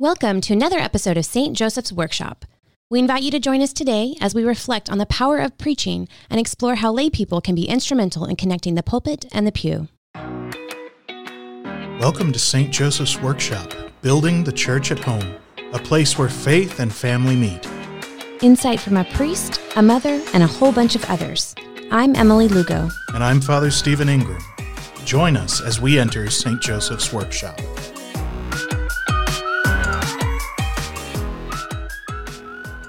Welcome to another episode of St. Joseph's Workshop. We invite you to join us today as we reflect on the power of preaching and explore how lay people can be instrumental in connecting the pulpit and the pew. Welcome to St. Joseph's Workshop, building the church at home, a place where faith and family meet. Insight from a priest, a mother, and a whole bunch of others. I'm Emily Lugo. And I'm Father Stephen Ingram. Join us as we enter St. Joseph's Workshop.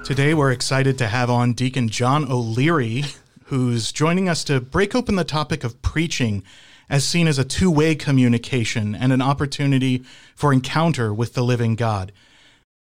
Today, we're excited to have on Deacon John O'Leary, who's joining us to break open the topic of preaching as seen as a two way communication and an opportunity for encounter with the living God.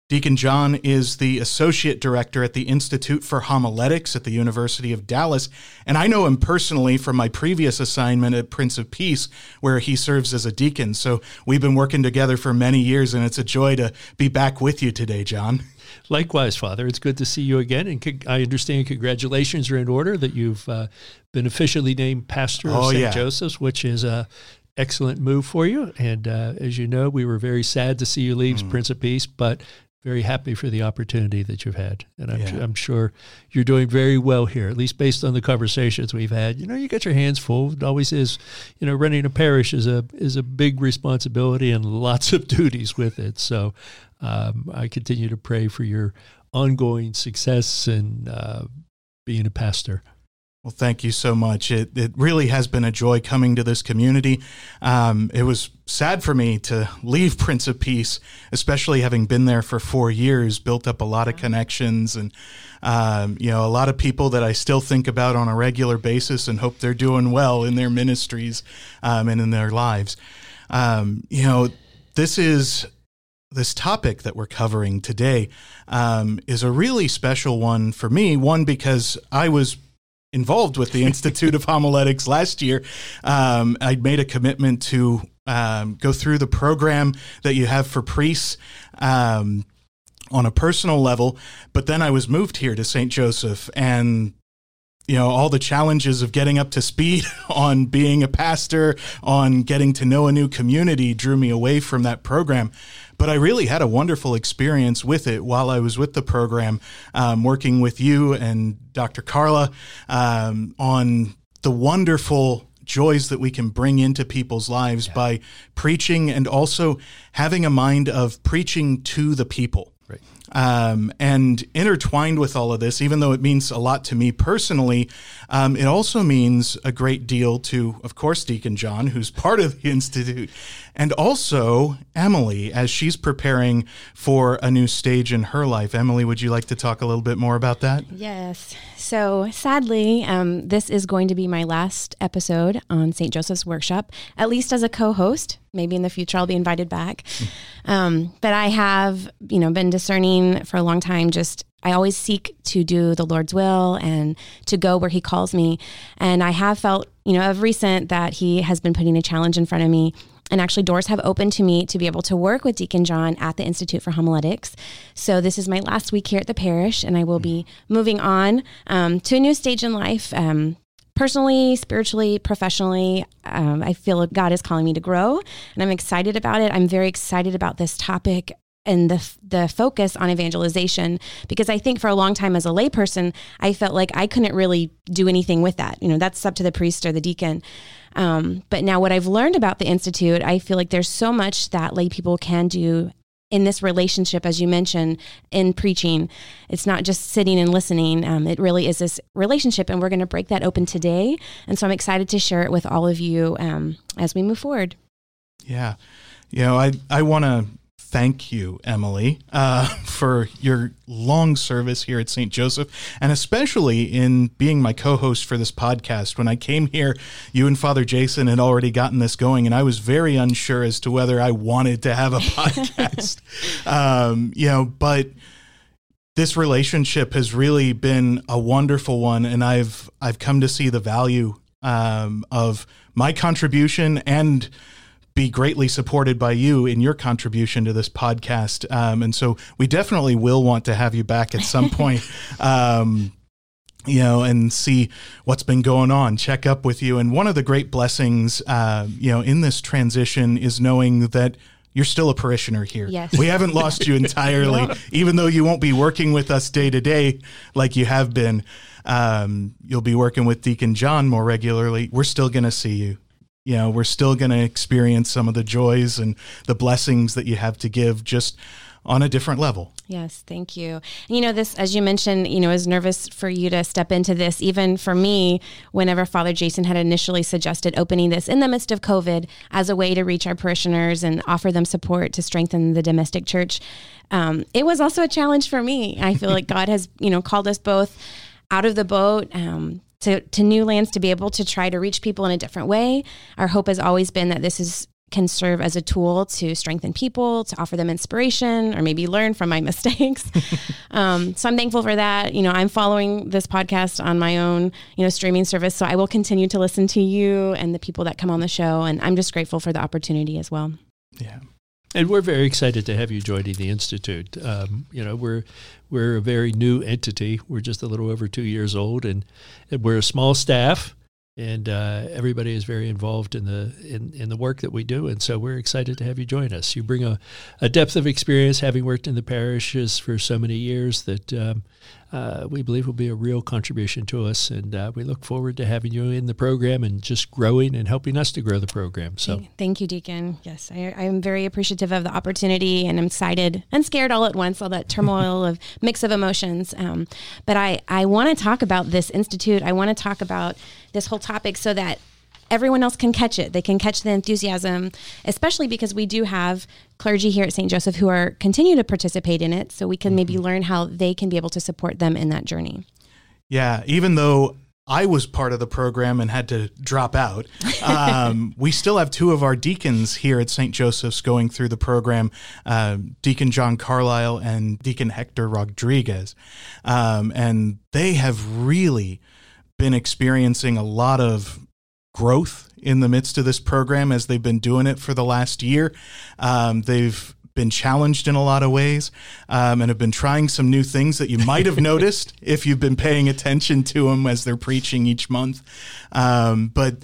Deacon John is the associate director at the Institute for Homiletics at the University of Dallas, and I know him personally from my previous assignment at Prince of Peace, where he serves as a deacon. So we've been working together for many years, and it's a joy to be back with you today, John. Likewise, Father. It's good to see you again, and I understand congratulations are in order that you've uh, been officially named pastor of oh, St. yeah. Joseph's, which is a excellent move for you. And uh, as you know, we were very sad to see you leave mm. Prince of Peace, but very happy for the opportunity that you've had. And I'm, yeah. I'm, sure you're doing very well here, at least based on the conversations we've had. You know, you got your hands full. It always is, you know, running a parish is a, is a big responsibility and lots of duties with it. So um, I continue to pray for your ongoing success and uh, being a pastor. Well, thank you so much. It, it really has been a joy coming to this community. Um, it was sad for me to leave Prince of Peace, especially having been there for four years, built up a lot of connections and, um, you know, a lot of people that I still think about on a regular basis and hope they're doing well in their ministries um, and in their lives. Um, you know, this is this topic that we're covering today um, is a really special one for me. One, because I was involved with the Institute of Homiletics last year, um, I made a commitment to um, go through the program that you have for priests um, on a personal level. But then I was moved here to St. Joseph and you know all the challenges of getting up to speed on being a pastor on getting to know a new community drew me away from that program but I really had a wonderful experience with it while I was with the program, um, working with you and Dr. Karla um, on the wonderful joys that we can bring into people's lives yeah. by preaching and also having a mind of preaching to the people. Um, and intertwined with all of this, even though it means a lot to me personally, um, it also means a great deal to, of course, Deacon John, who's part of the Institute, and also Emily as she's preparing for a new stage in her life. Emily, would you like to talk a little bit more about that? Yes. So sadly, um, this is going to be my last episode on St. Joseph's Workshop, at least as a co-host. Maybe in the future I'll be invited back. Um, but I have, you know, been discerning for a long time. Just I always seek to do the Lord's will and to go where He calls me. And I have felt, you know, of recent that He has been putting a challenge in front of me and actually, doors have opened to me to be able to work with Deacon John at the Institute for Homiletics. So, this is my last week here at the parish, and I will be moving on um, to a new stage in life. Um, personally, spiritually, professionally, um, I feel God is calling me to grow, and I'm excited about it. I'm very excited about this topic and the the focus on evangelization because I think for a long time as a layperson I felt like I couldn't really do anything with that. You know, that's up to the priest or the deacon. Um, but now, what I've learned about the Institute, I feel like there's so much that lay people can do in this relationship, as you mentioned, in preaching. It's not just sitting and listening. Um, it really is this relationship, and we're going to break that open today. And so I'm excited to share it with all of you um, as we move forward. Yeah. You know, I, I want to thank you, Emily, uh, for your long service here at St. Joseph, and especially in being my co host for this podcast. When I came here, you and Father Jason had already gotten this going, and I was very unsure as to whether I wanted to have a podcast. um, you know, but this relationship has really been a wonderful one, and I've I've come to see the value um, of my contribution and be greatly supported by you in your contribution to this podcast. Um, and so we definitely will want to have you back at some point. Um, you know, and see what's been going on, check up with you. And one of the great blessings, uh, you know, in this transition is knowing that you're still a parishioner here. Yes. We haven't lost you entirely, even though you won't be working with us day to day like you have been. Um, you'll be working with Deacon John more regularly. We're still going to see you. You know, we're still going to experience some of the joys and the blessings that you have to give just on a different level. Yes, thank you. You know, this, as you mentioned, you know, I was nervous for you to step into this. Even for me, whenever Father Jason had initially suggested opening this in the midst of COVID as a way to reach our parishioners and offer them support to strengthen the domestic church, um, it was also a challenge for me. I feel like God has, you know, called us both out of the boat. Um, to, to new lands to be able to try to reach people in a different way. Our hope has always been that this is can serve as a tool to strengthen people, to offer them inspiration, or maybe learn from my mistakes. um, so I'm thankful for that. You know, I'm following this podcast on my own, you know, streaming service. So I will continue to listen to you and the people that come on the show. And I'm just grateful for the opportunity as well. Yeah. And we're very excited to have you joining the institute. Um, you know, we're we're a very new entity. We're just a little over two years old, and, and we're a small staff and uh, everybody is very involved in the in, in the work that we do and so we're excited to have you join us you bring a, a depth of experience having worked in the parishes for so many years that um, uh, we believe will be a real contribution to us. And uh, we look forward to having you in the program and just growing and helping us to grow the program. So thank you deacon. Yes I, am very appreciative of the opportunity and i'm excited and scared all at once all that turmoil of mix of emotions. Um, but i i want to talk about this institute. I want to talk about this whole topic so that everyone else can catch it. They can catch the enthusiasm, especially because we do have clergy here at St. Joseph who are continue to participate in it. So we can maybe mm-hmm. learn how they can be able to support them in that journey. Yeah, even though I was part of the program and had to drop out. Um, we still have two of our deacons here at St. Joseph's going through the program uh, Deacon John Carlisle and Deacon Hector Rodriguez. Um, and they have really been experiencing a lot of growth in the midst of this program as they've been doing it for the last year. Um, they've been challenged in a lot of ways um, and have been trying some new things that you might have noticed if you've been paying attention to them as they're preaching each month. Um, but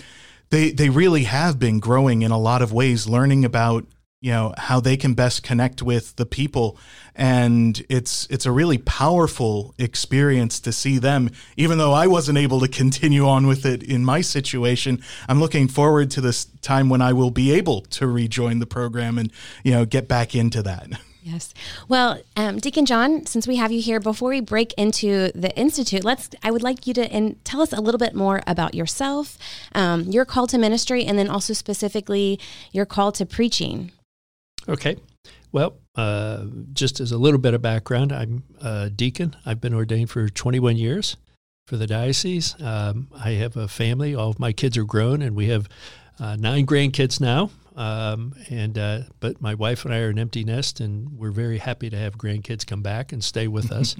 they they really have been growing in a lot of ways, learning about you know how they can best connect with the people and it's it's a really powerful experience to see them even though I wasn't able to continue on with it in my situation I'm looking forward to this time when I will be able to rejoin the program and you know get back into that Yes. Well, um, Deacon John, since we have you here, before we break into the institute, let's. I would like you to tell us a little bit more about yourself, um, your call to ministry, and then also specifically your call to preaching. Okay. Well, uh, just as a little bit of background, I'm a deacon. I've been ordained for 21 years for the diocese. Um, I have a family. All of my kids are grown, and we have uh, nine grandkids now. Um, and uh, but my wife and I are an empty nest, and we're very happy to have grandkids come back and stay with us.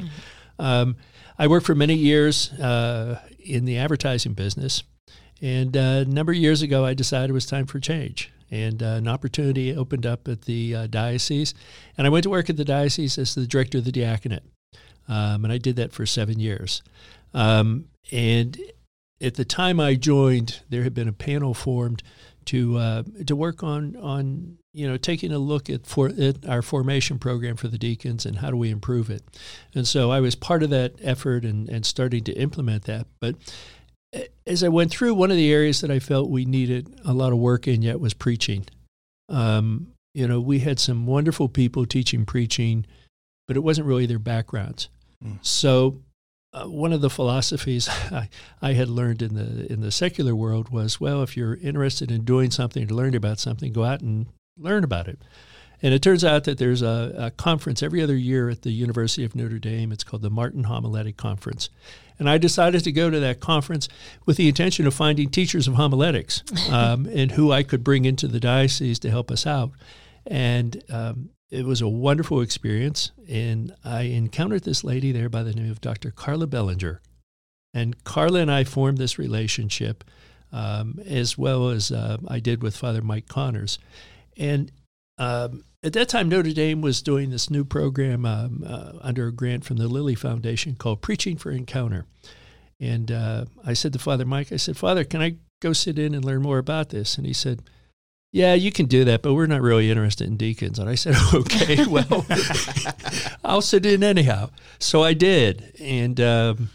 um, I worked for many years uh, in the advertising business, and uh, a number of years ago, I decided it was time for change and uh, an opportunity opened up at the uh, diocese. And I went to work at the diocese as the director of the diaconate. Um, and I did that for seven years. Um, and at the time I joined, there had been a panel formed to uh, to work on on you know taking a look at for at our formation program for the deacons and how do we improve it. And so I was part of that effort and and starting to implement that. But as I went through, one of the areas that I felt we needed a lot of work in yet was preaching. Um, you know, we had some wonderful people teaching preaching, but it wasn't really their backgrounds. Mm. So, uh, one of the philosophies I, I had learned in the in the secular world was, well, if you're interested in doing something to learn about something, go out and learn about it. And it turns out that there's a, a conference every other year at the University of Notre Dame. It's called the Marten Homiletic Conference. And I decided to go to that conference with the intention of finding teachers of homiletics um, and who I could bring into the diocese to help us out. And um, it was a wonderful experience. And I encountered this lady there by the name of Dr. Karla Bellinger. And Karla and I formed this relationship um, as well as uh, I did with Father Mike Connors. And um, at that time, Notre Dame was doing this new program um, uh, under a grant from the Lilly Foundation called Preaching for Encounter. And uh, I said to Father Mike, I said, Father, can I go sit in and learn more about this? And he said, yeah, you can do that, but we're not really interested in deacons. And I said, okay, well, I'll sit in anyhow. So I did. And, um,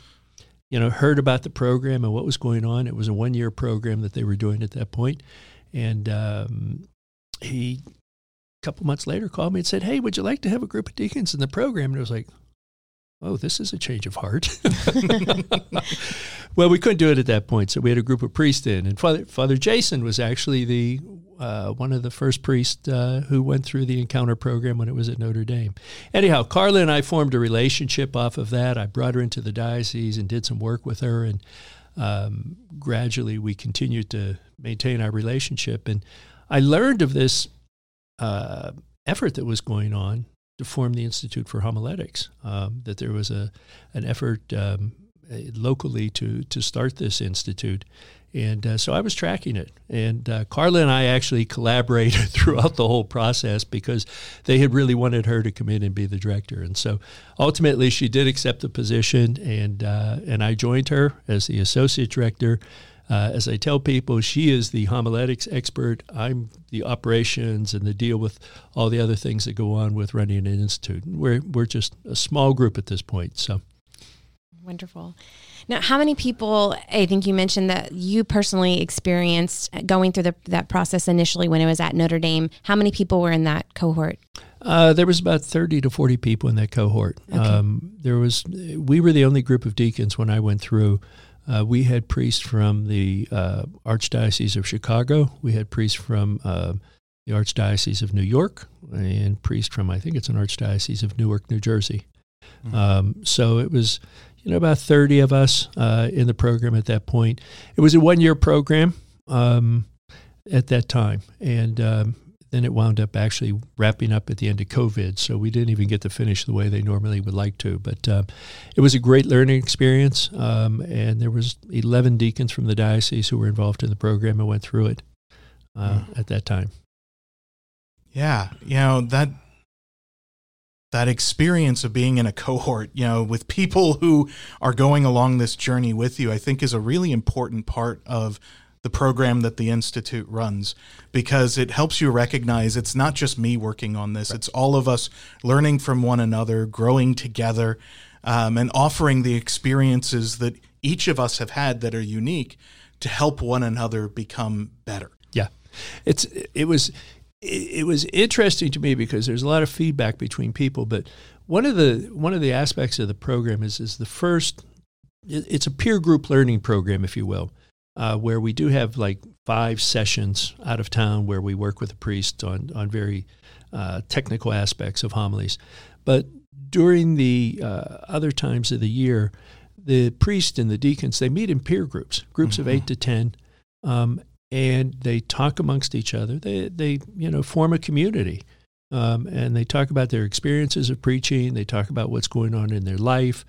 you know, heard about the program and what was going on. It was a one year program that they were doing at that point. And um, he, couple months later, called me and said, hey, would you like to have a group of deacons in the program? And I was like, oh, this is a change of heart. well, we couldn't do it at that point, so we had a group of priests in, and Father, Father Jason was actually the uh, one of the first priests uh, who went through the encounter program when it was at Notre Dame. Anyhow, Karla and I formed a relationship off of that. I brought her into the diocese and did some work with her, and um, gradually we continued to maintain our relationship. And I learned of this uh, effort that was going on to form the Institute for Homiletics. Um, that there was a an effort um, locally to to start this institute, and uh, so I was tracking it. And uh, Karla and I actually collaborated throughout the whole process because they had really wanted her to come in and be the director. And so ultimately, she did accept the position, and uh, and I joined her as the associate director. Uh, as I tell people, she is the homiletics expert. I'm the operations and the deal with all the other things that go on with running an institute. We're we're just a small group at this point. So wonderful. Now, how many people? I think you mentioned that you personally experienced going through the, that process initially when it was at Notre Dame. How many people were in that cohort? Uh, there was about thirty to forty people in that cohort. Okay. Um, there was we were the only group of deacons when I went through uh, we had priests from the uh, Archdiocese of Chicago. We had priests from uh, the Archdiocese of New York and priests from, I think it's an Archdiocese of Newark, New Jersey. Mm-hmm. Um, so it was, you know, about 30 of us uh, in the program at that point. It was a one year program um, at that time. And um, then it wound up actually wrapping up at the end of COVID. So we didn't even get to finish the way they normally would like to. But uh, it was a great learning experience. Um, and there was 11 deacons from the diocese who were involved in the program and went through it uh, mm. at that time. Yeah, you know that that experience of being in a cohort, you know, with people who are going along this journey with you, I think is a really important part of the program that the Institute runs because it helps you recognize it's not just me working on this, right. it's all of us learning from one another, growing together, um, and offering the experiences that each of us have had that are unique to help one another become better. Yeah. It's, it was, it was interesting to me because there's a lot of feedback between people, but one of the one of the aspects of the program is is the first it's a peer group learning program, if you will uh, where we do have like five sessions out of town where we work with a priest on, on very uh, technical aspects of homilies. But during the uh, other times of the year, the priest and the deacons, they meet in peer groups, groups mm-hmm. of eight to 10, um, and they talk amongst each other. They, they you know, form a community. Um, and they talk about their experiences of preaching. They talk about what's going on in their life.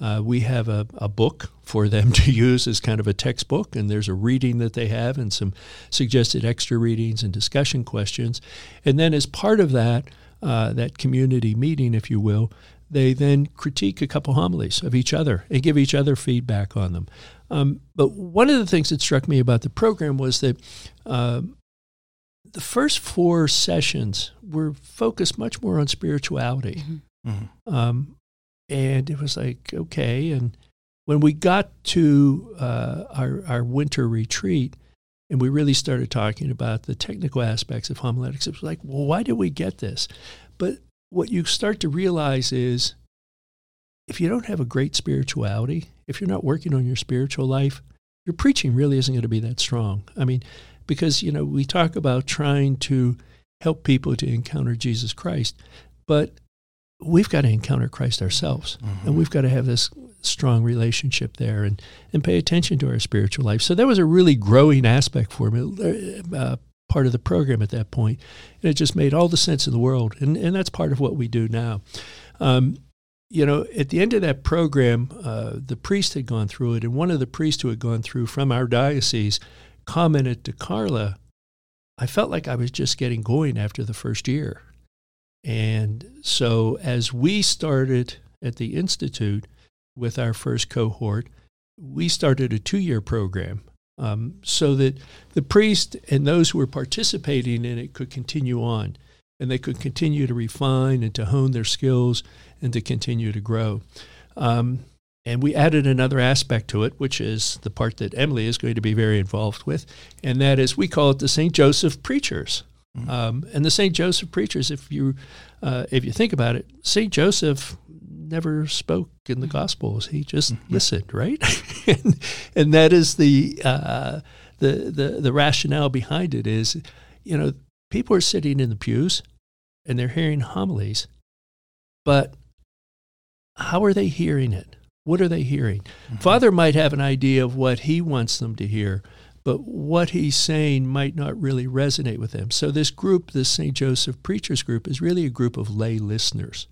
Uh, we have a, a book for them to use as kind of a textbook, and there's a reading that they have and some suggested extra readings and discussion questions. And then, as part of that, uh, that community meeting, if you will, they then critique a couple homilies of each other and give each other feedback on them. Um, but one of the things that struck me about the program was that uh, the first four sessions were focused much more on spirituality. Mm-hmm. Mm-hmm. Um, and it was like okay. And when we got to uh, our, our winter retreat and we really started talking about the technical aspects of homiletics it was like well why did we get this? But what you start to realize is if you don't have a great spirituality if you're not working on your spiritual life your preaching really isn't going to be that strong. I mean because you know we talk about trying to help people to encounter jesus christ but we've got to encounter Christ ourselves, mm-hmm. and we've got to have this strong relationship there and, and pay attention to our spiritual life. So that was a really growing aspect for me, uh, part of the program at that point. And it just made all the sense in the world. And, and that's part of what we do now. Um, you know, at the end of that program, uh, the priest had gone through it, and one of the priests who had gone through from our diocese commented to Karla, I felt like I was just getting going after the first year. And so, as we started at the Institute with our first cohort, we started a two year program um, so that the priest and those who were participating in it could continue on and they could continue to refine and to hone their skills and to continue to grow. Um, and we added another aspect to it, which is the part that Emily is going to be very involved with, and that is we call it the St. Joseph Preachers. Mm-hmm. Um, and the St. Joseph Preachers, if you uh, if you think about it, St. Joseph never spoke in the mm-hmm. Gospels; he just mm-hmm. listened, right? and, and, that is the, uh, the the the rationale behind it is, you know, people are sitting in the pews and they're hearing homilies, but how are they hearing it? What are they hearing? Mm-hmm. Father might have an idea of what he wants them to hear, but what he's saying might not really resonate with them. So, this group, this St. Joseph Preachers Group, is really a group of lay listeners.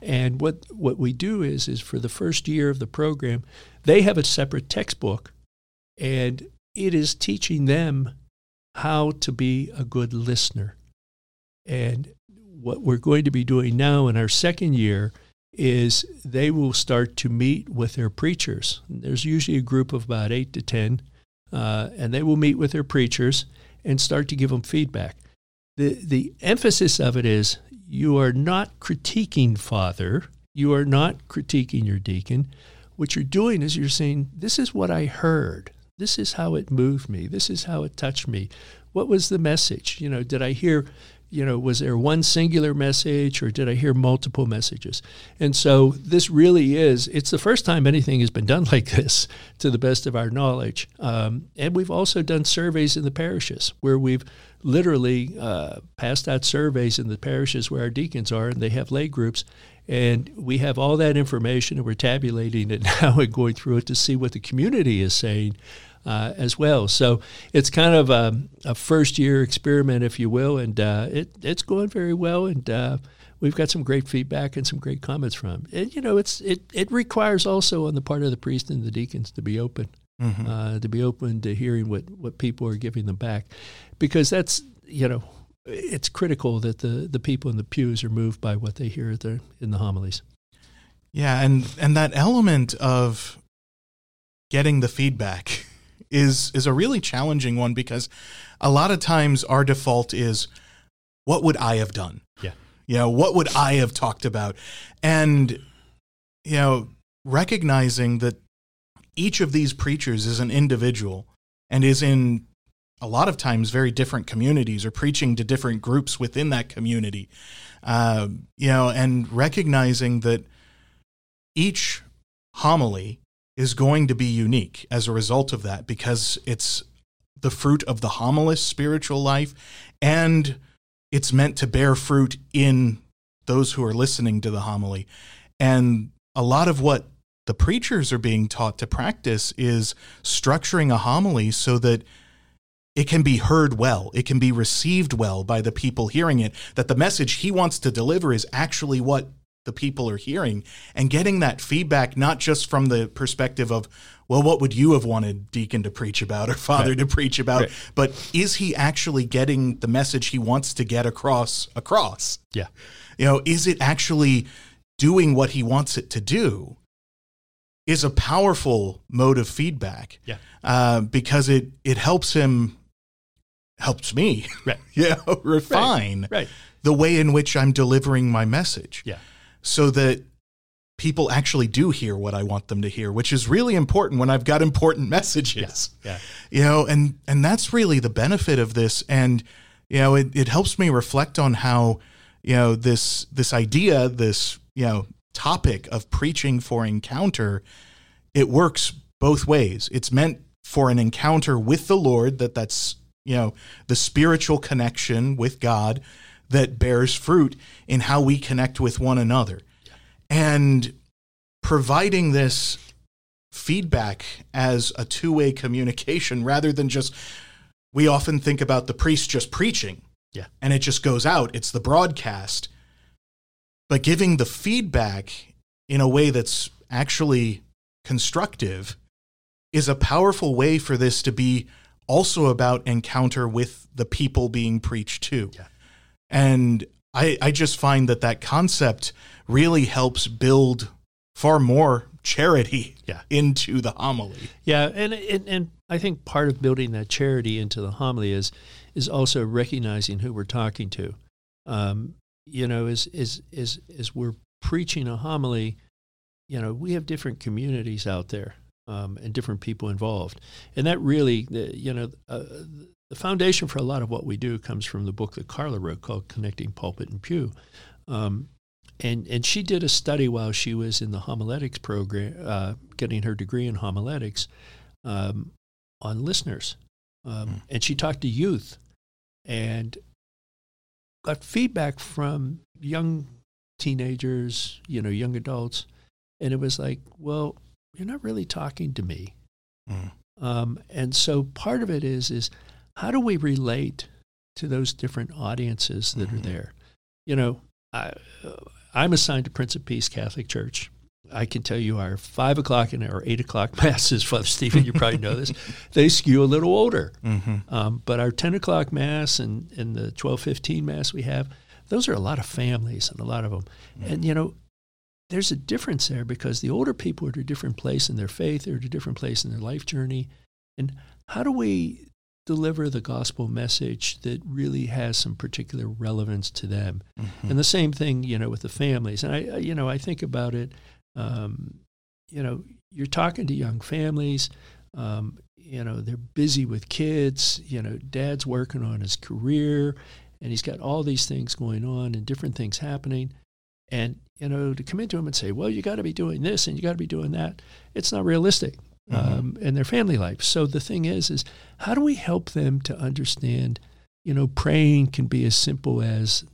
And what, what we do is, is for the first year of the program, they have a separate textbook, and it is teaching them how to be a good listener. And what we're going to be doing now in our second year is they will start to meet with their preachers. There's usually a group of about eight to 10, uh, and they will meet with their preachers and start to give them feedback. The, the emphasis of it is you are not critiquing Father, you are not critiquing your deacon. What you're doing is you're saying, This is what I heard. This is how it moved me. This is how it touched me. What was the message? You know, did I hear you know, was there one singular message or did I hear multiple messages? And so this really is, it's the first time anything has been done like this to the best of our knowledge. Um, and we've also done surveys in the parishes where we've literally uh, passed out surveys in the parishes where our deacons are and they have lay groups. And we have all that information and we're tabulating it now and going through it to see what the community is saying uh, as well. So it's kind of a, a, first year experiment, if you will, and uh, it, it's going very well. And uh, we've got some great feedback and some great comments from. And you know, it's it it requires also on the part of the priest and the deacons to be open, mm-hmm. Uh, to be open to hearing what what people are giving them back, because that's you know. It's critical that the, the people in the pews are moved by what they hear the, in the homilies. Yeah, and and that element of getting the feedback is is a really challenging one because a lot of times our default is what would I have done? Yeah. You know, what would I have talked about? And you know, recognizing that each of these preachers is an individual and is in a lot of times very different communities or preaching to different groups within that community. Uh, you know, and recognizing that each homily is going to be unique as a result of that because it's the fruit of the homilist spiritual life and it's meant to bear fruit in those who are listening to the homily. And a lot of what the preachers are being taught to practice is structuring a homily so that it can be heard well, it can be received well by the people hearing it, that the message he wants to deliver is actually what the people are hearing and getting that feedback not just from the perspective of well what would you have wanted deacon to preach about or father right. to preach about right. but is he actually getting the message he wants to get across across yeah you know is it actually doing what he wants it to do is a powerful mode of feedback yeah uh, because it it helps him helps me right yeah refine right. right. the way in which i'm delivering my message yeah so that people actually do hear what I want them to hear, which is really important when I've got important messages. Yeah. yeah. You know, and and that's really the benefit of this. And, you know, it, it helps me reflect on how, you know, this this idea, this, you know, topic of preaching for encounter, it works both ways. It's meant for an encounter with the Lord, that that's, you know, the spiritual connection with God that bears fruit in how we connect with one another. And providing this feedback as a two way communication rather than just, we often think about the priest just preaching. Yeah. And it just goes out, it's the broadcast. But giving the feedback in a way that's actually constructive is a powerful way for this to be also about encounter with the people being preached to. Yeah. And I, I just find that that concept really helps build far more charity yeah. into the homily. Yeah, and, and and I think part of building that charity into the homily is is also recognizing who we're talking to. Um, you know, is is is is we're preaching a homily. You know, we have different communities out there um, and different people involved, and that really, you know, uh, the foundation for a lot of what we do comes from the book that Karla wrote called "Connecting Pulpit and Pew." Um, and and she did a study while she was in the homiletics program, uh, getting her degree in homiletics, um, on listeners, um, mm. and she talked to youth, and got feedback from young teenagers, you know, young adults, and it was like, well, you're not really talking to me. Mm. Um, and so part of it is is how do we relate to those different audiences that mm-hmm. are there? You know, I, I'm assigned to Prince of Peace Catholic Church. I can tell you our five o'clock and our eight o'clock masses, Father Stephen, you probably know this, they skew a little older. Mm-hmm. Um, but our 10 o'clock mass and, and the 1215 mass we have, those are a lot of families and a lot of them. Mm-hmm. And, you know, there's a difference there because the older people are at a different place in their faith, they're at a different place in their life journey. And how do we deliver the gospel message that really has some particular relevance to them. Mm-hmm. And the same thing, you know, with the families. And I, you know, I think about it. Um, you know, you're talking to young families. Um, you know, they're busy with kids. You know, dad's working on his career, and he's got all these things going on and different things happening. And you know, to come into him and say, "Well, you got to be doing this and you got to be doing that," it's not realistic mm-hmm. um, in their family life. So the thing is, is how do we help them to understand? You know, praying can be as simple as,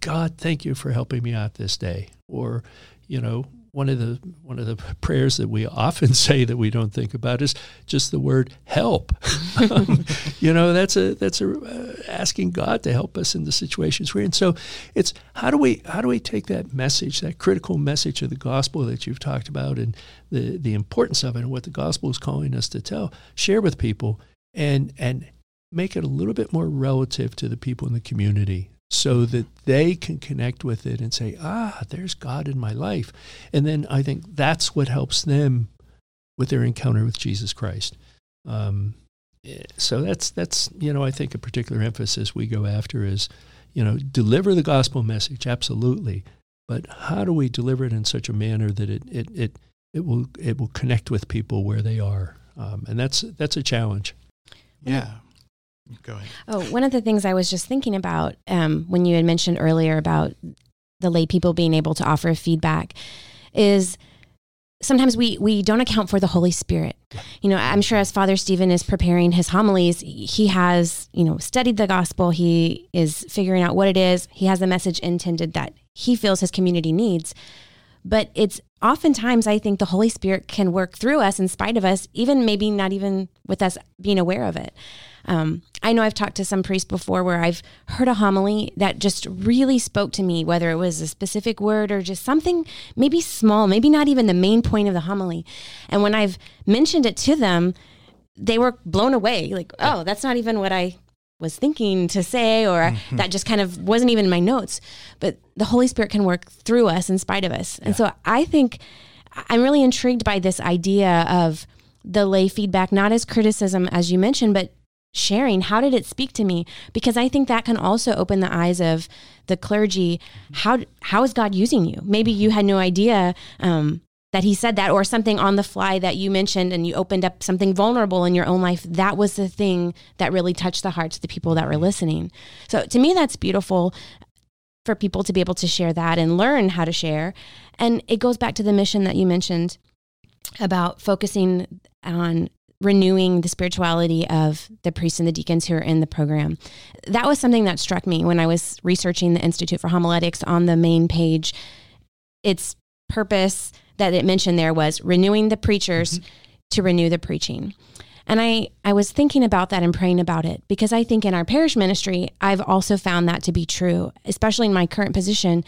"God, thank you for helping me out this day," or, you know, one of the one of the prayers that we often say that we don't think about is just the word help. you know, that's a that's a uh, asking God to help us in the situations we're in. So it's how do we how do we take that message, that critical message of the gospel that you've talked about, and the the importance of it, and what the gospel is calling us to tell, share with people, and and make it a little bit more relative to the people in the community so that they can connect with it and say, ah, there's God in my life. And then I think that's what helps them with their encounter with Jesus Christ. Um, so that's that's you know I think a particular emphasis we go after is you know deliver the gospel message absolutely, but how do we deliver it in such a manner that it it it, it will it will connect with people where they are, um, and that's that's a challenge. Yeah, Go ahead. Oh, one of the things I was just thinking about um, when you had mentioned earlier about the lay people being able to offer feedback is sometimes we we don't account for the Holy Spirit. You know, I'm sure as Father Stephen is preparing his homilies, he has, you know, studied the gospel, he is figuring out what it is, he has a message intended that he feels his community needs. But it's oftentimes I think the Holy Spirit can work through us in spite of us, even maybe not even with us being aware of it. Um, I know I've talked to some priests before where I've heard a homily that just really spoke to me, whether it was a specific word or just something maybe small, maybe not even the main point of the homily. And when I've mentioned it to them, they were blown away like, oh, that's not even what I was thinking to say, or mm-hmm. that just kind of wasn't even in my notes. But the Holy Spirit can work through us in spite of us. And so I think I'm really intrigued by this idea of the lay feedback, not as criticism, as you mentioned, but sharing how did it speak to me because i think that can also open the eyes of the clergy how how is god using you maybe you had no idea um, that he said that or something on the fly that you mentioned and you opened up something vulnerable in your own life that was the thing that really touched the hearts of the people that were listening so to me that's beautiful for people to be able to share that and learn how to share and it goes back to the mission that you mentioned about focusing on renewing the spirituality of the priests and the deacons who are in the program. That was something that struck me when I was researching the Institute for Homiletics on the main page. Its purpose that it mentioned there was renewing the preachers mm-hmm. to renew the preaching. And I, I was thinking about that and praying about it because I think in our parish ministry, I've also found that to be true, especially in my current position.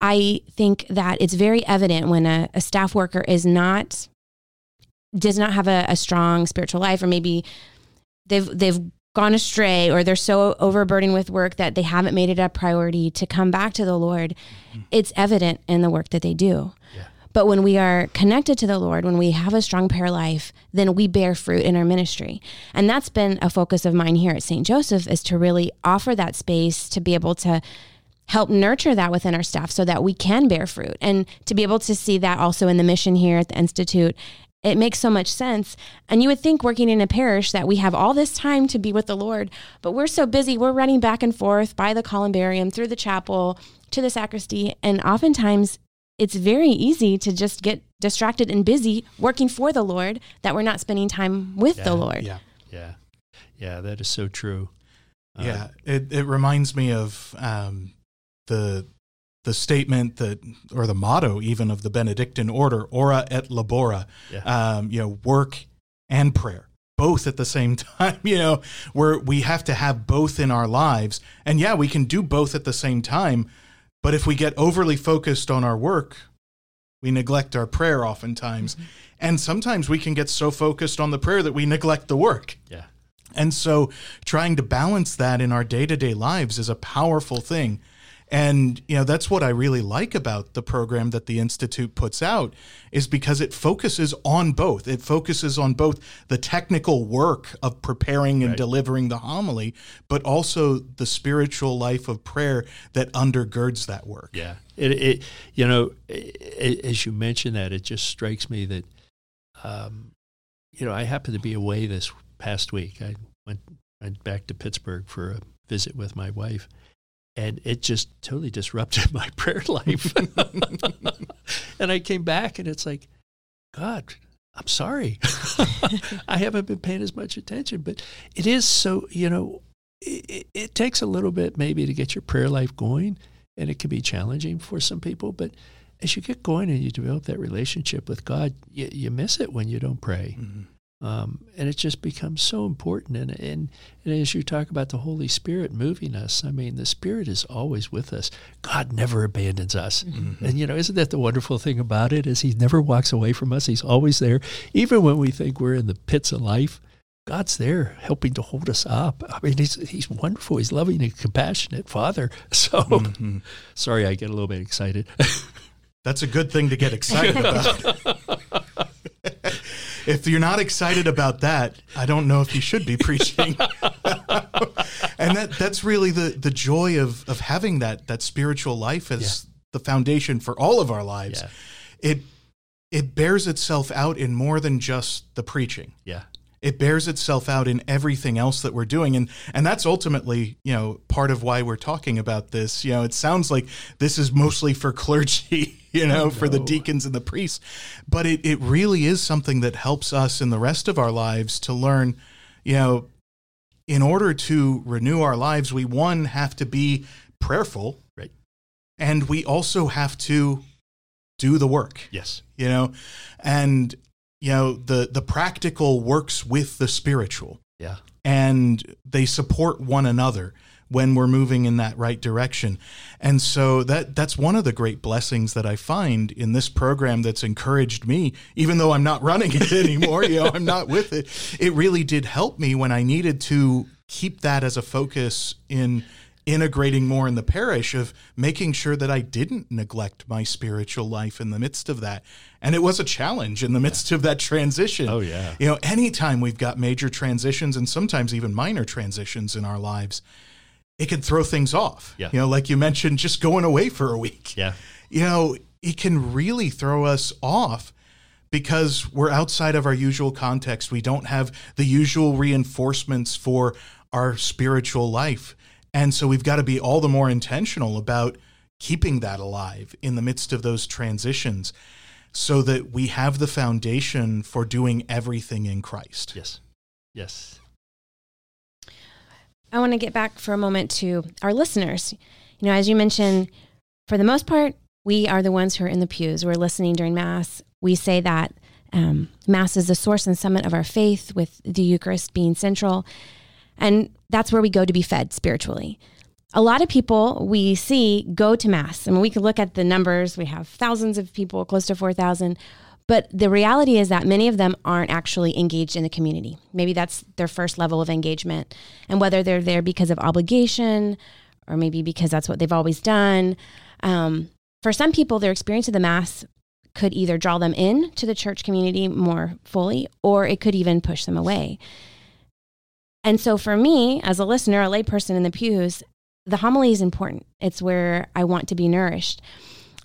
I think that it's very evident when a, a staff worker is not does not have a, a strong spiritual life, or maybe they've they've gone astray or they're so overburdened with work that they haven't made it a priority to come back to the Lord, mm-hmm. it's evident in the work that they do. Yeah. But when we are connected to the Lord, when we have a strong prayer life, then we bear fruit in our ministry. And that's been a focus of mine here at St. Joseph is to really offer that space to be able to help nurture that within our staff so that we can bear fruit and to be able to see that also in the mission here at the institute it makes so much sense and you would think working in a parish that we have all this time to be with the lord but we're so busy we're running back and forth by the columbarium through the chapel to the sacristy and oftentimes it's very easy to just get distracted and busy working for the lord that we're not spending time with yeah, the lord yeah yeah yeah that is so true yeah uh, it, it reminds me of um, the the statement that or the motto even of the Benedictine order, ora et labora, yeah. um, you know, work and prayer, both at the same time. You know, where we have to have both in our lives, and yeah, we can do both at the same time. But if we get overly focused on our work, we neglect our prayer oftentimes. Mm-hmm. And sometimes we can get so focused on the prayer that we neglect the work. Yeah. And so trying to balance that in our day to day lives is a powerful thing. And you know that's what I really like about the program that the institute puts out is because it focuses on both. It focuses on both the technical work of preparing and right. delivering the homily, but also the spiritual life of prayer that undergirds that work. Yeah, it, it you know it, as you mentioned that it just strikes me that um, you know I happened to be away this past week. I went went back to Pittsburgh for a visit with my wife and it just totally disrupted my prayer life. and I came back and it's like, God, I'm sorry. I haven't been paying as much attention, but it is so, you know, it, it, takes a little bit maybe to get your prayer life going, and it can be challenging for some people. But as you get going and you develop that relationship with God, you, you miss it when you don't pray. Mm-hmm. Um, and it just becomes so important. And, and, and as you talk about the Holy Spirit moving us, I mean, the Spirit is always with us. God never abandons us. Mm-hmm. And, you know, isn't that the wonderful thing about it is he never walks away from us. He's always there. Even when we think we're in the pits of life, God's there helping to hold us up. I mean, he's, he's wonderful. He's loving and compassionate Father. So, mm-hmm. sorry, I get a little bit excited. That's a good thing to get excited about. if you're not excited about that, I don't know if you should be preaching. and that that's really the the joy of of having that that spiritual life as yeah. the foundation for all of our lives. Yeah. It it bears itself out in more than just the preaching. Yeah it bears itself out in everything else that we're doing and and that's ultimately you know part of why we're talking about this you know it sounds like this is mostly for clergy you know for the deacons and the priests. But it, it really is something that helps us in the rest of our lives to learn you know in order to renew our lives we one have to be prayerful. Right. And we also have to do the work. Yes. You know and you know the the practical works with the spiritual. Yeah. And they support one another when we're moving in that right direction and so that that's one of the great blessings that i find in this program that's encouraged me even though i'm not running it anymore you know i'm not with it it really did help me when i needed to keep that as a focus in integrating more in the parish of making sure that I didn't neglect my spiritual life in the midst of that. And it was a challenge in the midst of that transition. Oh, yeah. You know, anytime we've got major transitions and sometimes even minor transitions in our lives, it can throw things off. Yeah. You know, like you mentioned, just going away for a week. Yeah. You know, it can really throw us off because we're outside of our usual context. We don't have the usual reinforcements for our spiritual life. And so we've got to be all the more intentional about keeping that alive in the midst of those transitions so that we have the foundation for doing everything in Christ. Yes. Yes. I want to get back for a moment to our listeners. You know, as you mentioned, for the most part, we are the ones who are in the pews. We're listening during Mass. We say that um, Mass is the source and summit of our faith, with the Eucharist being central. And that's where we go to be fed spiritually. A lot of people we see go to Mass. I mean, we could look at the numbers. We have thousands of people, close to 4,000. But the reality is that many of them aren't actually engaged in the community. Maybe that's their first level of engagement. And whether they're there because of obligation or maybe because that's what they've always done. Um, for some people, their experience of the Mass could either draw them in to the church community more fully or it could even push them away. And so for me, as a listener, a layperson in the pews, the homily is important. It's where I want to be nourished.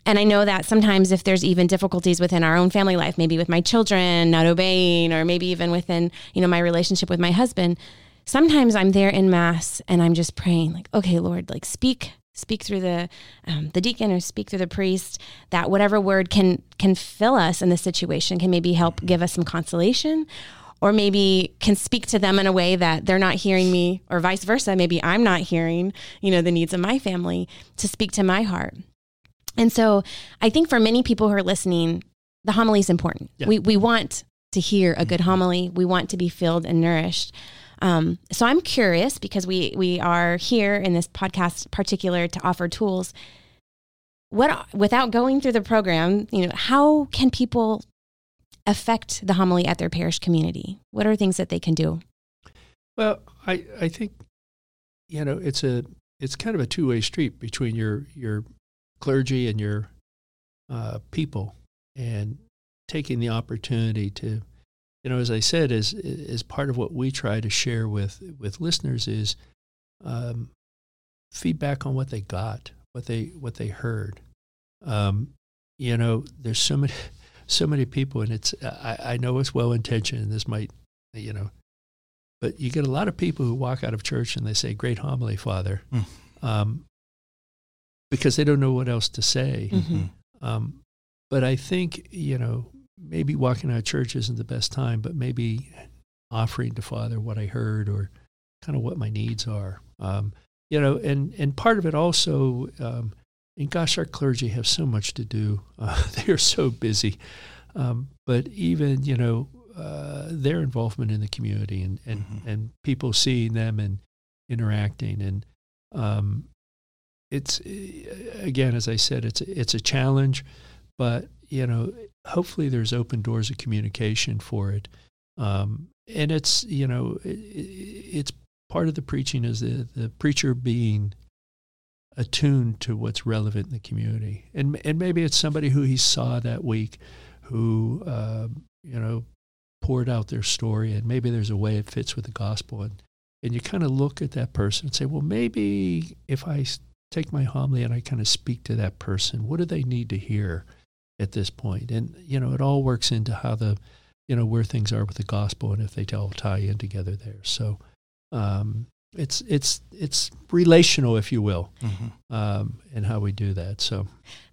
And I know that sometimes if there's even difficulties within our own family life, maybe with my children not obeying, or maybe even within, you know, my relationship with my husband, sometimes I'm there in mass and I'm just praying like, okay, Lord, like speak, speak through the um, the deacon or speak through the priest. That whatever word can can fill us in the situation can maybe help give us some consolation, or maybe can speak to them in a way that they're not hearing me, or vice versa. Maybe I'm not hearing, you know, the needs of my family to speak to my heart. And so I think for many people who are listening, the homily is important. Yeah. We, we want to hear a good mm-hmm. homily, we want to be filled and nourished. Um, so I'm curious because we we are here in this podcast particular to offer tools. What without going through the program, you know, how can people affect the homily at their parish community? What are things that they can do? Well, I I think you know it's a it's kind of a two way street between your your clergy and your uh, people, and taking the opportunity to, you know, as I said, as as part of what we try to share with with listeners is um, feedback on what they got, what they what they heard. Um, you know, there's so many so many people, and it's I, I know it's well intentioned, and this might, you know, but you get a lot of people who walk out of church and they say, "Great homily, Father," mm. um, because they don't know what else to say. Mm-hmm. Um, but I think, you know, maybe walking out of church isn't the best time, but maybe offering to Father what I heard or kind of what my needs are. Um, you know, and, and part of it also, um, and gosh, our clergy have so much to do. Uh, they are so busy. Um, but even, you know, uh, their involvement in the community and, and, mm-hmm. and people seeing them and interacting and, um, it's again, as I said, it's it's a challenge, but you know, hopefully there's open doors of communication for it, um, and it's you know, it, it's part of the preaching is the the preacher being attuned to what's relevant in the community, and and maybe it's somebody who he saw that week, who uh, you know poured out their story, and maybe there's a way it fits with the gospel, and and you kind of look at that person and say, well, maybe if I take my homily and I kind of speak to that person. What do they need to hear at this point? And, you know, it all works into how the, you know, where things are with the gospel and if they all tie in together there. So, um, it's it's it's relational, if you will, mm-hmm. um, and how we do that. So,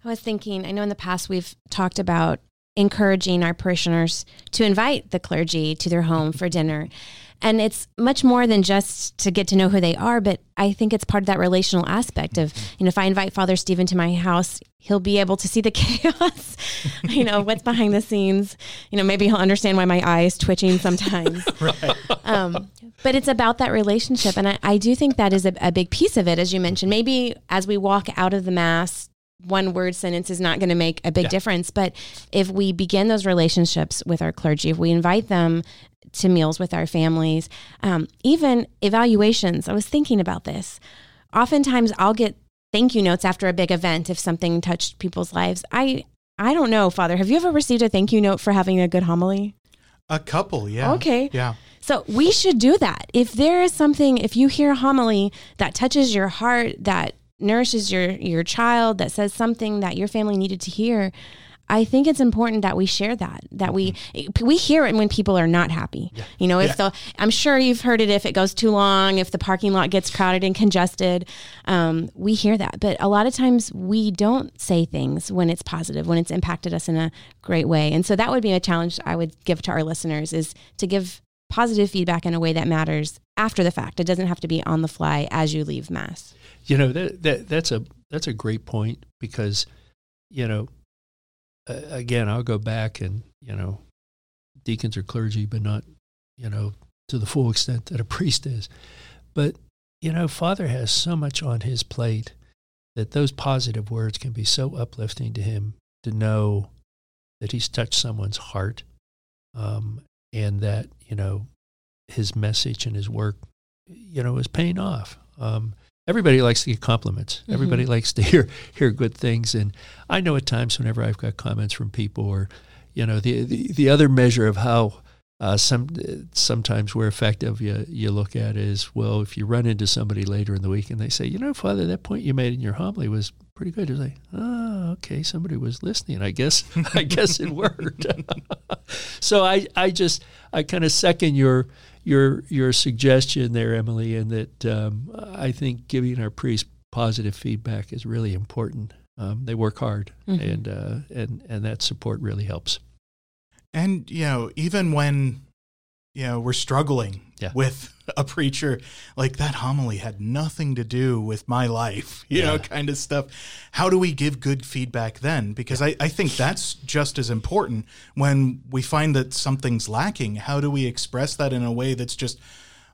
I was thinking. I know in the past we've talked about encouraging our parishioners to invite the clergy to their home for dinner, and it's much more than just to get to know who they are, but I think it's part of that relational aspect of, you know, if I invite Father Stephen to my house, he'll be able to see the chaos, you know, what's behind the scenes. You know, maybe he'll understand why my eye is twitching sometimes. right. Um, but it's about that relationship. And I, I do think that is a, a big piece of it, as you mentioned. Maybe as we walk out of the Mass, one word sentence is not going to make a big yeah. difference. But if we begin those relationships with our clergy, if we invite them to meals with our families, um, even evaluations. I was thinking about this. Oftentimes, I'll get thank you notes after a big event if something touched people's lives. I I don't know, Father. Have you ever received a thank you note for having a good homily? A couple, yeah. Okay. Yeah. So we should do that. If there is something, if you hear a homily that touches your heart, that nourishes your your child, that says something that your family needed to hear, I think it's important that we share that that we mm-hmm. we hear it when people are not happy. Yeah. You know, if yeah. the I'm sure you've heard it if it goes too long, if the parking lot gets crowded and congested, um, we hear that. But a lot of times we don't say things when it's positive, when it's impacted us in a great way. And so that would be a challenge I would give to our listeners is to give positive feedback in a way that matters after the fact. It doesn't have to be on the fly as you leave mass. You know that, that that's a that's a great point because you know again, I'll go back and, you know, deacons are clergy, but not, you know, to the full extent that a priest is. But, you know, Father has so much on his plate that those positive words can be so uplifting to him to know that he's touched someone's heart um, and that, you know, his message and his work, you know, is paying off. Um, everybody likes to get compliments. Mm-hmm. Everybody likes to hear hear good things, and I know at times whenever I've got comments from people, or you know, the the, the other measure of how uh, some sometimes we're effective. You you look at is well, if you run into somebody later in the week and they say, you know, Father, that point you made in your homily was pretty good. You're like, oh, okay, somebody was listening. I guess I guess it worked. so I I just I kind of second your your your suggestion there, Emily, and that um, I think giving our priests positive feedback is really important. Um, they work hard, mm-hmm. and uh, and and that support really helps. And, you know, even when, you know, we're struggling yeah. with a preacher, like that homily had nothing to do with my life, you yeah. know, kind of stuff. How do we give good feedback then? Because yeah. I, I think that's just as important when we find that something's lacking. How do we express that in a way that's just,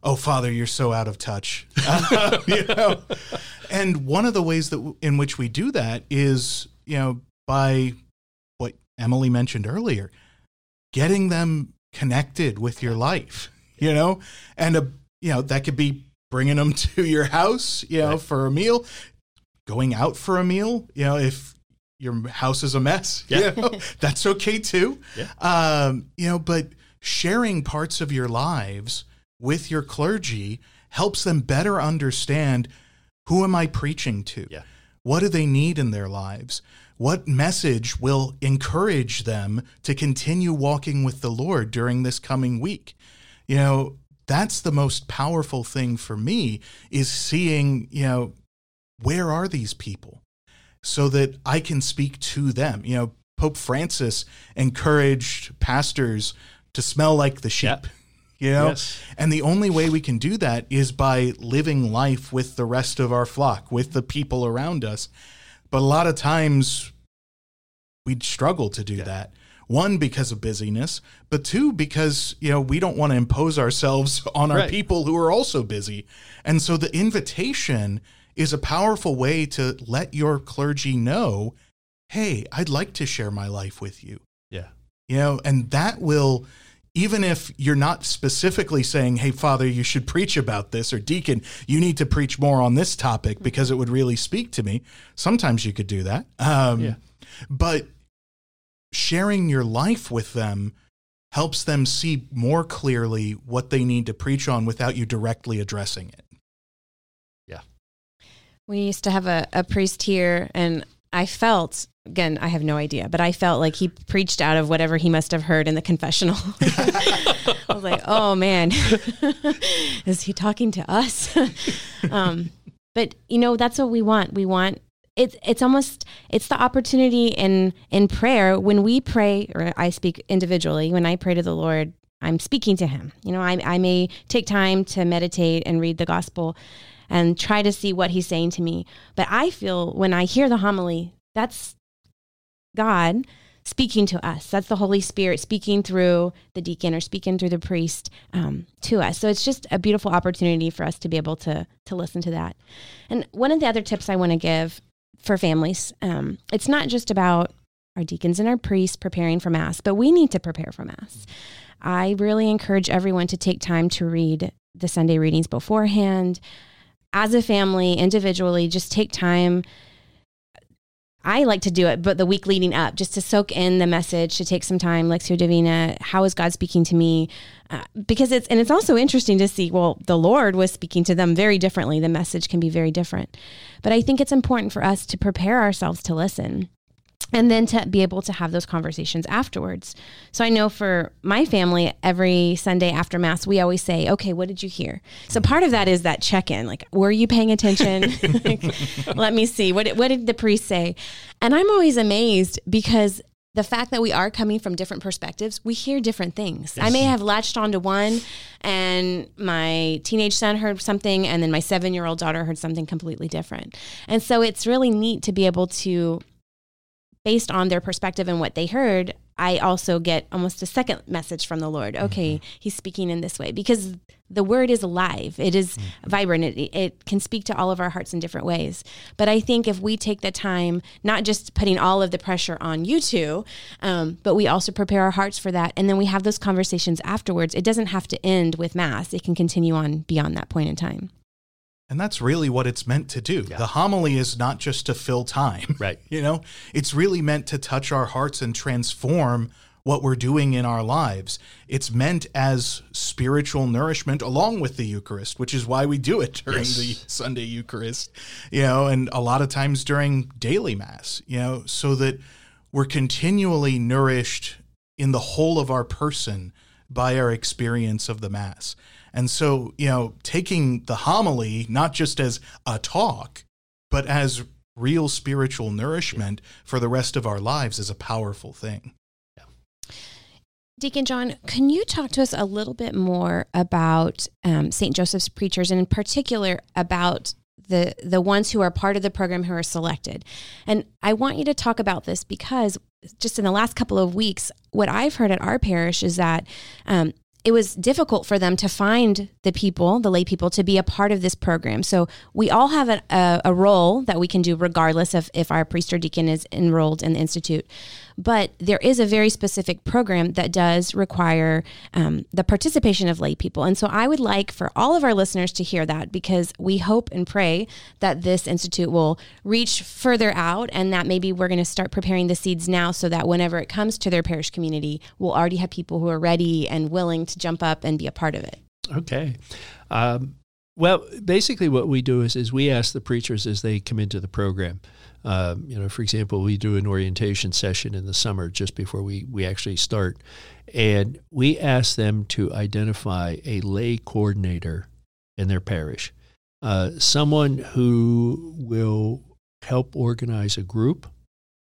oh father you're so out of touch you know and one of the ways that in which we do that is you know by what emily mentioned earlier getting them connected with your life, you know, and a, you know, that could be bringing them to your house, you know, right. for a meal, going out for a meal, you know, if your house is a mess, yeah. You know, that's okay too. Yeah. Um, you know, but sharing parts of your lives with your clergy helps them better understand who am I preaching to? Yeah. What do they need in their lives? What message will encourage them to continue walking with the Lord during this coming week? You know, that's the most powerful thing for me is seeing, you know, where are these people so that I can speak to them. You know, Pope Francis encouraged pastors to smell like the sheep. Yep. You know? Yes. And the only way we can do that is by living life with the rest of our flock, with the people around us. But a lot of times we'd struggle to do yeah. that. One, because of busyness, but two, because, you know, we don't want to impose ourselves on our right. people who are also busy. And so the invitation is a powerful way to let your clergy know, hey, I'd like to share my life with you. Yeah. You know, and that will even if you're not specifically saying, hey, Father, you should preach about this, or Deacon, you need to preach more on this topic because it would really speak to me. Sometimes you could do that. Um, yeah. But sharing your life with them helps them see more clearly what they need to preach on without you directly addressing it. Yeah. We used to have a, a priest here, and I felt again, I have no idea, but I felt like he preached out of whatever he must have heard in the confessional. I was like, oh man, is he talking to us? um, but you know, that's what we want. We want it's it's almost it's the opportunity in in prayer when we pray or I speak individually when I pray to the Lord I'm speaking to him you know I, I may take time to meditate and read the gospel and try to see what he's saying to me but I feel when I hear the homily that's God speaking to us. That's the Holy Spirit speaking through the deacon or speaking through the priest um, to us. So it's just a beautiful opportunity for us to be able to to listen to that. And one of the other tips I want to give for families, um, it's not just about our deacons and our priests preparing for Mass, but we need to prepare for Mass. I really encourage everyone to take time to read the Sunday readings beforehand. As a family, individually, just take time I like to do it, but the week leading up, just to soak in the message, to take some time, Lectio Divina, how is God speaking to me? Uh, because it's, and it's also interesting to see, well, the Lord was speaking to them very differently. The message can be very different. But I think it's important for us to prepare ourselves to listen and then to be able to have those conversations afterwards. So I know for my family, every Sunday after Mass, we always say, okay, what did you hear? So part of that is that check in like, were you paying attention? like, let me see. What, what did the priest say? And I'm always amazed because the fact that we are coming from different perspectives, we hear different things. Yes. I may have latched onto one, and my teenage son heard something, and then my seven year old daughter heard something completely different. And so it's really neat to be able to based on their perspective and what they heard, I also get almost a second message from the Lord. Okay, mm-hmm. He's speaking in this way because the word is alive, it is mm-hmm. vibrant, it, it can speak to all of our hearts in different ways. But I think if we take the time, not just putting all of the pressure on you two, um, but we also prepare our hearts for that, and then we have those conversations afterwards, it doesn't have to end with Mass, it can continue on beyond that point in time. And that's really what it's meant to do. Yeah. The homily is not just to fill time. Right. You know, it's really meant to touch our hearts and transform what we're doing in our lives. It's meant as spiritual nourishment along with the Eucharist, which is why we do it during yes. the Sunday Eucharist, you know, and a lot of times during daily Mass, you know, so that we're continually nourished in the whole of our person by our experience of the Mass. And so, you know, taking the homily not just as a talk, but as real spiritual nourishment for the rest of our lives is a powerful thing. Deacon John, can you talk to us a little bit more about um, St. Joseph's preachers, and in particular about the the ones who are part of the program who are selected? And I want you to talk about this because just in the last couple of weeks, what I've heard at our parish is that um, it was difficult for them to find the people, the lay people, to be a part of this program. So we all have a, a, a, role that we can do regardless of if our priest or deacon is enrolled in the institute. But there is a very specific program that does require um, the participation of lay people. And so I would like for all of our listeners to hear that because we hope and pray that this institute will reach further out and that maybe we're going to start preparing the seeds now so that whenever it comes to their parish community, we'll already have people who are ready and willing to jump up and be a part of it. Okay. Um, well, basically, what we do is, is we ask the preachers as they come into the program. Um, you know, for example, we do an orientation session in the summer just before we, we actually start. And we ask them to identify a lay coordinator in their parish, uh, someone who will help organize a group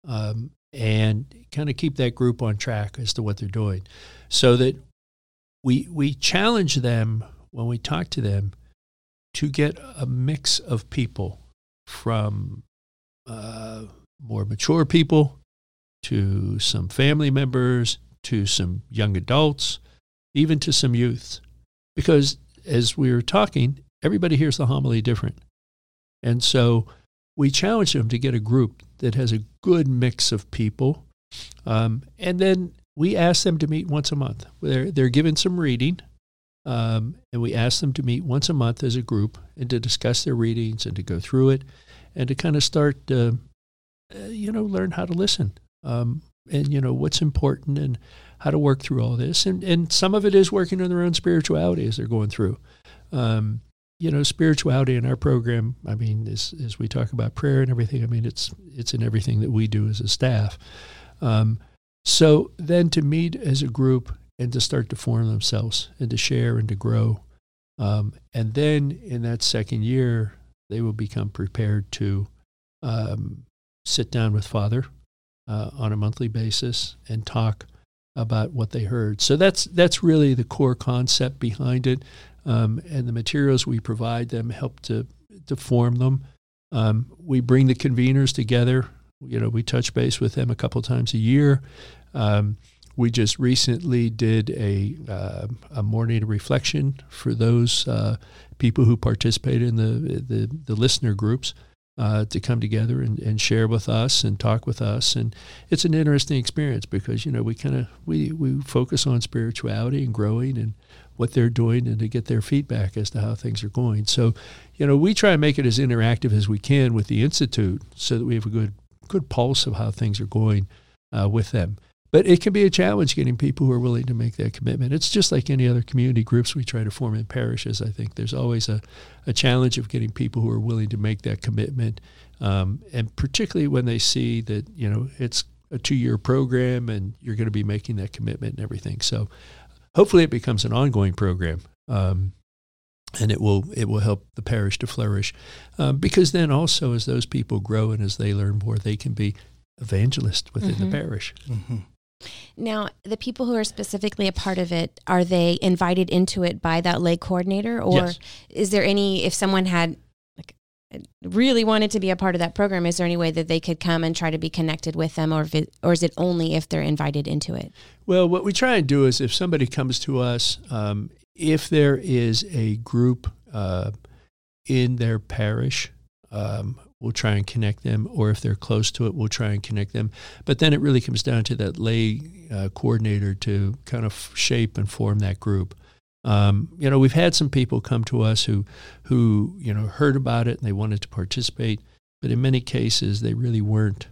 um, and kind of keep that group on track as to what they're doing so that we we challenge them when we talk to them to get a mix of people from uh, more mature people to some family members to some young adults even to some youths because as we were talking everybody hears the homily different. And so we challenge them to get a group that has a good mix of people. Um, and then we ask them to meet once a month. They're, they're given some reading, um, and we ask them to meet once a month as a group and to discuss their readings and to go through it and to kind of start, uh, uh, you know, learn how to listen um, and, you know, what's important and how to work through all this. And, and some of it is working on their own spirituality as they're going through. Um, you know, spirituality in our program, I mean, as, as we talk about prayer and everything, I mean, it's, it's in everything that we do as a staff. Um, so then to meet as a group and to start to form themselves and to share and to grow. Um, and then in that second year, they will become prepared to um, sit down with Father uh, on a monthly basis and talk about what they heard. So that's that's really the core concept behind it, um, and the materials we provide them help to to form them. Um, we bring the conveners together you know, we touch base with them a couple times a year. Um, we just recently did a, uh, a morning reflection for those uh, people who participated in the, the, the listener groups uh, to come together and, and share with us and talk with us. And it's an interesting experience because, you know, we kind of, we, we focus on spirituality and growing and what they're doing and to get their feedback as to how things are going. So, you know, we try and make it as interactive as we can with the Institute so that we have a good good pulse of how things are going uh, with them. But it can be a challenge getting people who are willing to make that commitment. It's just like any other community groups we try to form in parishes. I think there's always a, a challenge of getting people who are willing to make that commitment, um, and particularly when they see that you know it's a two-year program and you're going to be making that commitment and everything. So hopefully it becomes an ongoing program. Um, and it will it will help the parish to flourish, um, because then also as those people grow and as they learn more, they can be evangelists within mm-hmm. the parish. Mm-hmm. Now, the people who are specifically a part of it, are they invited into it by that lay coordinator, or yes. is there any? If someone had like really wanted to be a part of that program, is there any way that they could come and try to be connected with them, or or is it only if they're invited into it? Well, what we try and do is if somebody comes to us, um, if there is a group uh, in their parish, um, we'll try and connect them, or if they're close to it, we'll try and connect them. But then it really comes down to that lay uh, coordinator to kind of shape and form that group. Um, you know, we've had some people come to us who, who you know, heard about it and they wanted to participate, but in many cases they really weren't,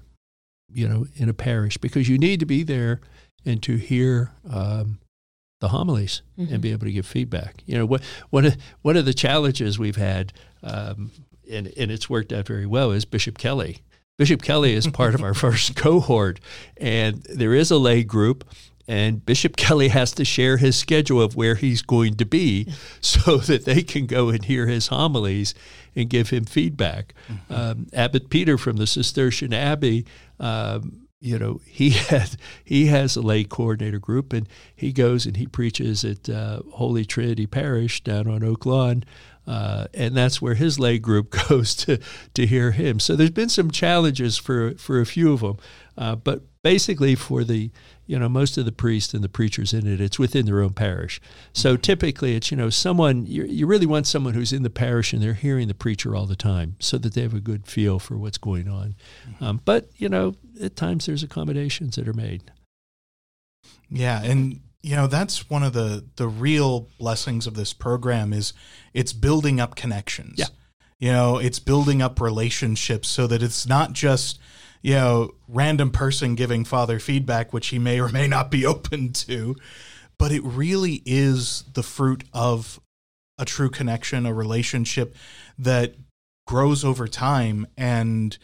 you know, in a parish because you need to be there and to hear um, the homilies mm-hmm. and be able to give feedback. You know, what one of one of the challenges we've had, um, and and it's worked out very well, is Bishop Kelly. Bishop Kelly is part of our first cohort, and there is a lay group and Bishop Kelly has to share his schedule of where he's going to be so that they can go and hear his homilies and give him feedback. Mm-hmm. Um, Abbot Peter from the Cistercian Abbey, um, you know, he had he has a lay coordinator group, and he goes and he preaches at uh, Holy Trinity Parish down on Oak Lawn. Uh, and that's where his lay group goes to to hear him. So there's been some challenges for for a few of them, uh, but basically for the you know most of the priests and the preachers in it it's within their own parish so typically it's you know someone you, you really want someone who's in the parish and they're hearing the preacher all the time so that they have a good feel for what's going on mm-hmm. um, but you know at times there's accommodations that are made yeah and you know that's one of the the real blessings of this program is it's building up connections yeah you know it's building up relationships so that it's not just you know, random person giving father feedback, which he may or may not be open to. But it really is the fruit of a true connection, a relationship that grows over time and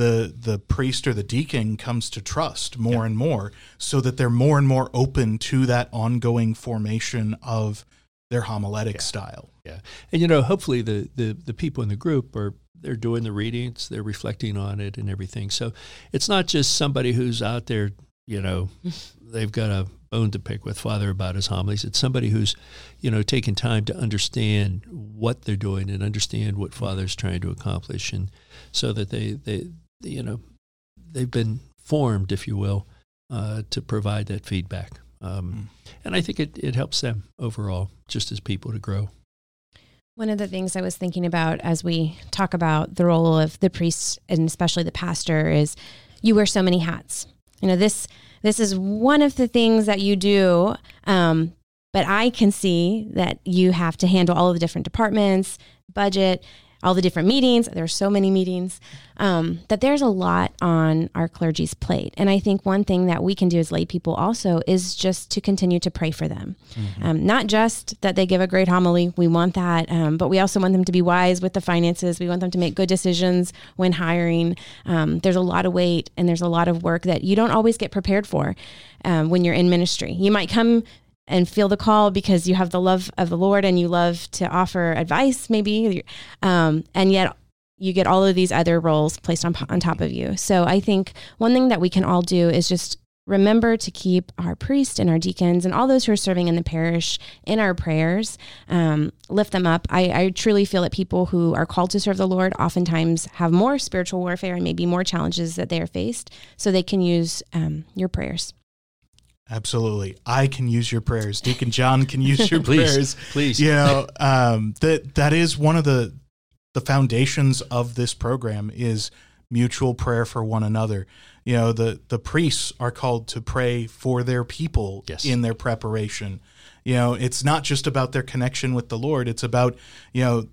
the the priest or the deacon comes to trust more yeah. and more so that they're more and more open to that ongoing formation of their homiletic yeah. style. Yeah. And you know, hopefully the, the the people in the group are they're doing the readings, they're reflecting on it and everything. So it's not just somebody who's out there, you know, they've got a bone to pick with Father about his homilies. It's somebody who's, you know, taking time to understand what they're doing and understand what Father's trying to accomplish, and so that they they, you know they've been formed, if you will, uh, to provide that feedback. Um, mm. And I think it, it helps them overall, just as people to grow. One of the things I was thinking about as we talk about the role of the priest and especially the pastor is you wear so many hats. You know, this this is one of the things that you do, um, but I can see that you have to handle all of the different departments, budget, all the different meetings. There are so many meetings um, that there's a lot on our clergy's plate. And I think one thing that we can do as lay people also is just to continue to pray for them. Mm-hmm. Um, not just that they give a great homily, we want that, um, but we also want them to be wise with the finances. We want them to make good decisions when hiring. Um, there's a lot of weight and there's a lot of work that you don't always get prepared for um, when you're in ministry. You might come and feel the call because you have the love of the Lord and you love to offer advice, maybe, um, and yet you get all of these other roles placed on on top of you. So I think one thing that we can all do is just remember to keep our priests and our deacons and all those who are serving in the parish in our prayers. Um, lift them up. I, I, truly feel that people who are called to serve the Lord oftentimes have more spiritual warfare and maybe more challenges that they are faced, so they can use um, your prayers. Absolutely. I can use your prayers. Deacon John can use your please, prayers. Please. You know, um, that that is one of the the foundations of this program is mutual prayer for one another. You know, the the priests are called to pray for their people yes. in their preparation. You know, it's not just about their connection with the Lord, it's about, you know,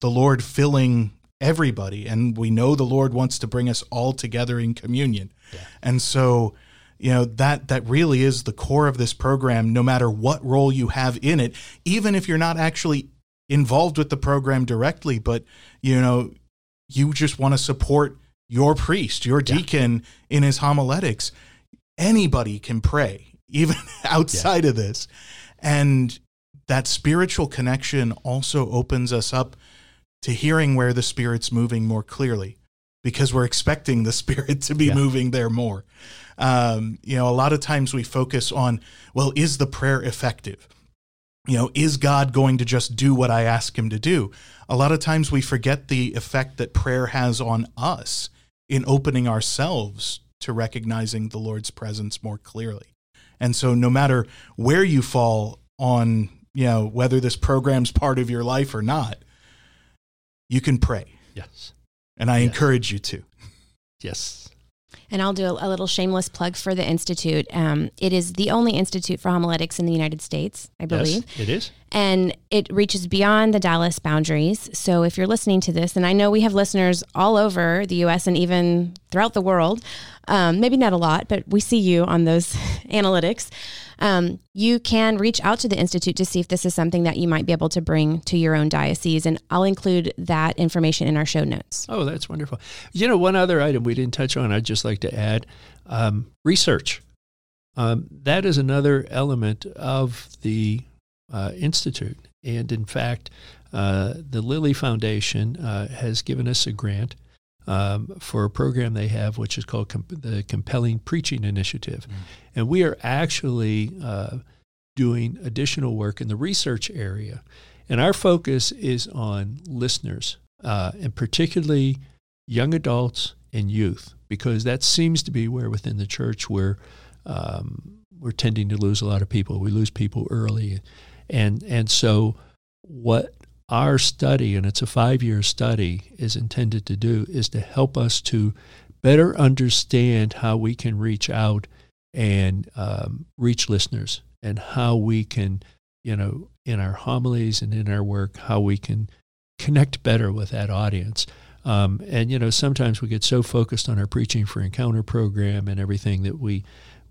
the Lord filling everybody and we know the Lord wants to bring us all together in communion. Yeah. And so you know that that really is the core of this program no matter what role you have in it even if you're not actually involved with the program directly but you know you just want to support your priest your deacon yeah. in his homiletics anybody can pray even outside yeah. of this and that spiritual connection also opens us up to hearing where the spirit's moving more clearly because we're expecting the spirit to be yeah. moving there more um, you know, a lot of times we focus on, well, is the prayer effective? You know, is God going to just do what I ask him to do? A lot of times we forget the effect that prayer has on us in opening ourselves to recognizing the Lord's presence more clearly. And so, no matter where you fall on, you know, whether this program's part of your life or not, you can pray. Yes. And I yes. encourage you to. Yes. And I'll do a, a, little shameless plug for the Institute. Um, it is the only institute for homiletics in the United States, I believe. Yes, it is. And it reaches beyond the Dallas boundaries. So if you're listening to this, and I know we have listeners all over the US and even throughout the world, um, maybe not a lot, but we see you on those analytics. Um, you can reach out to the Institute to see if this is something that you might be able to bring to your own diocese. And I'll include that information in our show notes. Oh, that's wonderful. You know, one other item we didn't touch on, I'd just like to add um, research. Um, that is another element of the uh, Institute. And in fact, uh, the Lilly Foundation uh, has given us a grant um, for a program they have, which is called Com- the Compelling Preaching Initiative. Mm. And we are actually uh, doing additional work in the research area. And our focus is on listeners, uh, and particularly young adults and youth, because that seems to be where within the church we're, um, we're tending to lose a lot of people. We lose people early. And, and so, what our study, and it's a five year study, is intended to do is to help us to better understand how we can reach out and um, reach listeners and how we can, you know, in our homilies and in our work, how we can connect better with that audience. Um, and, you know, sometimes we get so focused on our Preaching for Encounter program and everything that we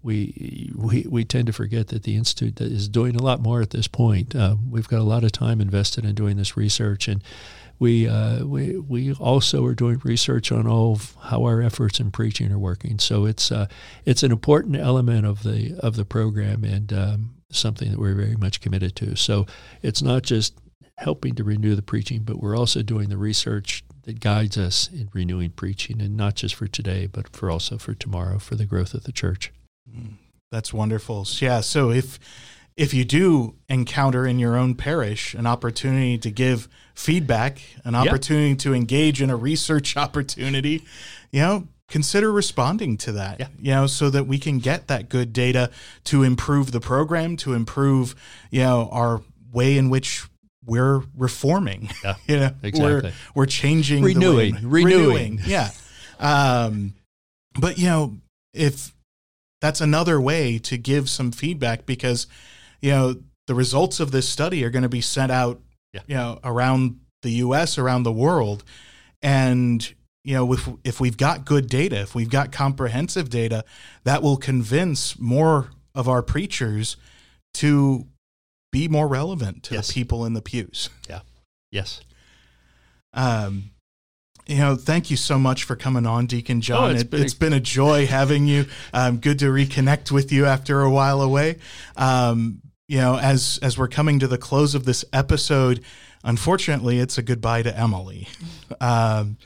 we, we, we tend to forget that the Institute is doing a lot more at this point. Uh, we've got a lot of time invested in doing this research, and we, uh, we, we also are doing research on all how our efforts in preaching are working. So it's, uh, it's an important element of the, of the program and um, something that we're very much committed to. So it's not just helping to renew the preaching, but we're also doing the research that guides us in renewing preaching, and not just for today, but for also for tomorrow, for the growth of the church. Mm, that's wonderful. Yeah. So if if you do encounter in your own parish an opportunity to give feedback, an opportunity to engage in a research opportunity, you know, consider responding to that. Yeah. You know, so that we can get that good data to improve the program, to improve, you know, our way in which we're reforming. Yeah, you know, exactly. We're, we're changing, renewing, renewing, renewing. Yeah. Um, but you know, if that's another way to give some feedback because you know the results of this study are going to be sent out yeah. you know around the US around the world and you know if if we've got good data if we've got comprehensive data that will convince more of our preachers to be more relevant to yes. the people in the pews yeah yes um you know, thank you so much for coming on, Deacon John. Oh, it's, it, been, it's been a joy having you. Um, good to reconnect with you after a while away. Um, you know, as as we're coming to the close of this episode, unfortunately, it's a goodbye to Emily. Um,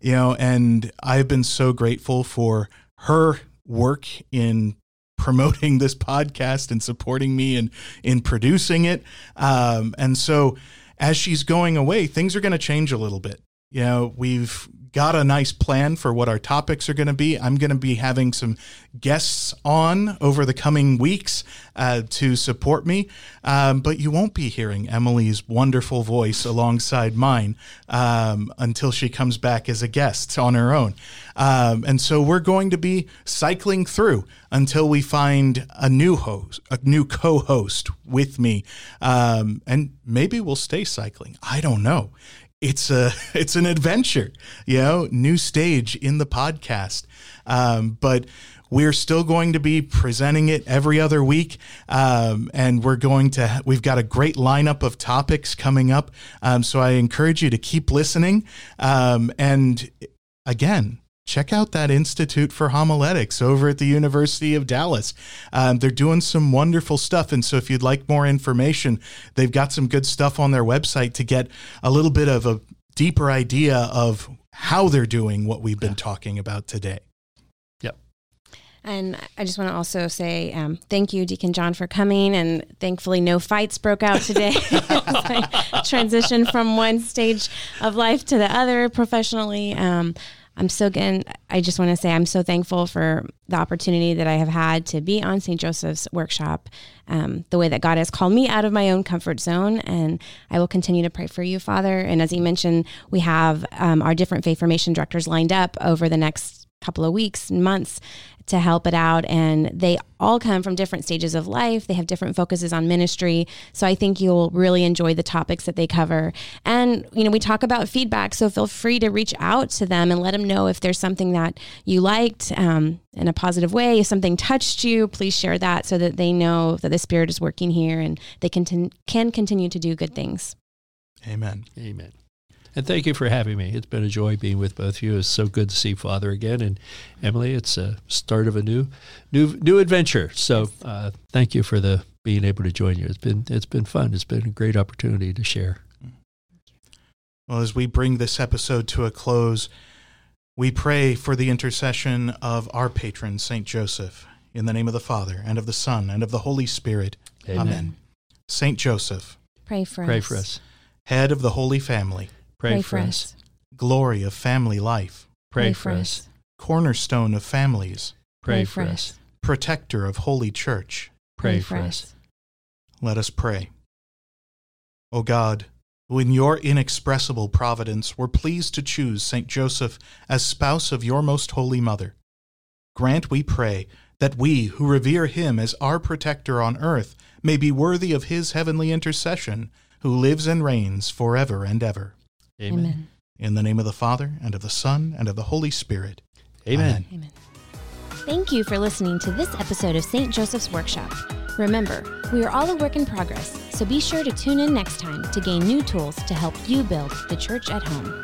you know, and I've been so grateful for her work in promoting this podcast and supporting me and in producing it. Um, and so, as she's going away, things are going to change a little bit. You know, we've got a nice plan for what our topics are going to be. I'm going to be having some guests on over the coming weeks uh, to support me, um, but you won't be hearing Emily's wonderful voice alongside mine um, until she comes back as a guest on her own. Um, and so we're going to be cycling through until we find a new host, a new co-host with me, um, and maybe we'll stay cycling. I don't know it's a it's an adventure, you know, new stage in the podcast. Um, but we're still going to be presenting it every other week, um, and we're going to we've got a great lineup of topics coming up. Um, so I encourage you to keep listening. Um, and again, check out that Institute for Homiletics over at the University of Dallas. Um, they're doing some wonderful stuff. And so, if you'd like more information, they've got some good stuff on their website to get a little bit of a deeper idea of how they're doing what we've been yeah. talking about today. Yep. And I just want to also say um, thank you, Deacon John, for coming. And thankfully, no fights broke out today. transition from one stage of life to the other professionally. Um, I'm so again, I just want to say I'm so thankful for the opportunity that I have had to be on St. Joseph's workshop, um, the way that God has called me out of my own comfort zone. And I will continue to pray for you, Father. And as you mentioned, we have um, our different faith formation directors lined up over the next couple of weeks, and months to help it out. And they all come from different stages of life. They have different focuses on ministry. So I think you'll really enjoy the topics that they cover. And, you know, we talk about feedback. So feel free to reach out to them and let them know if there's something that you liked um, in a positive way, if something touched you, please share that so that they know that the Spirit is working here and they can, can continue to do good things. Amen. Amen. And thank you for having me. It's been a joy being with both of you. It's so good to see Father again. And Emily, it's a start of a new, new, new adventure. So uh, thank you for the being able to join you. It's been it's been fun. It's been a great opportunity to share. Well, as we bring this episode to a close, we pray for the intercession of our patron, Saint Joseph, in the name of the Father and of the Son and of the Holy Spirit. Amen. Amen. Saint Joseph, pray for pray us. for us. Head of the Holy Family Pray, Pray for us. us. Glory of family life. Pray, Pray for us. us. Cornerstone of families. Pray, Pray for us. us. Protector of Holy Church. Pray, Pray for us. Let us pray. O God, who in your inexpressible providence were pleased to choose Saint Joseph as spouse of your most holy mother, grant, we pray, that we who revere him as our protector on earth may be worthy of his heavenly intercession, who lives and reigns forever and ever. Amen. Amen. In the name of the Father, and of the Son, and of the Holy Spirit. Amen. Amen. Thank you for listening to this episode of St. Joseph's Workshop. Remember, we are all a work in progress, so be sure to tune in next time to gain new tools to help you build the church at home.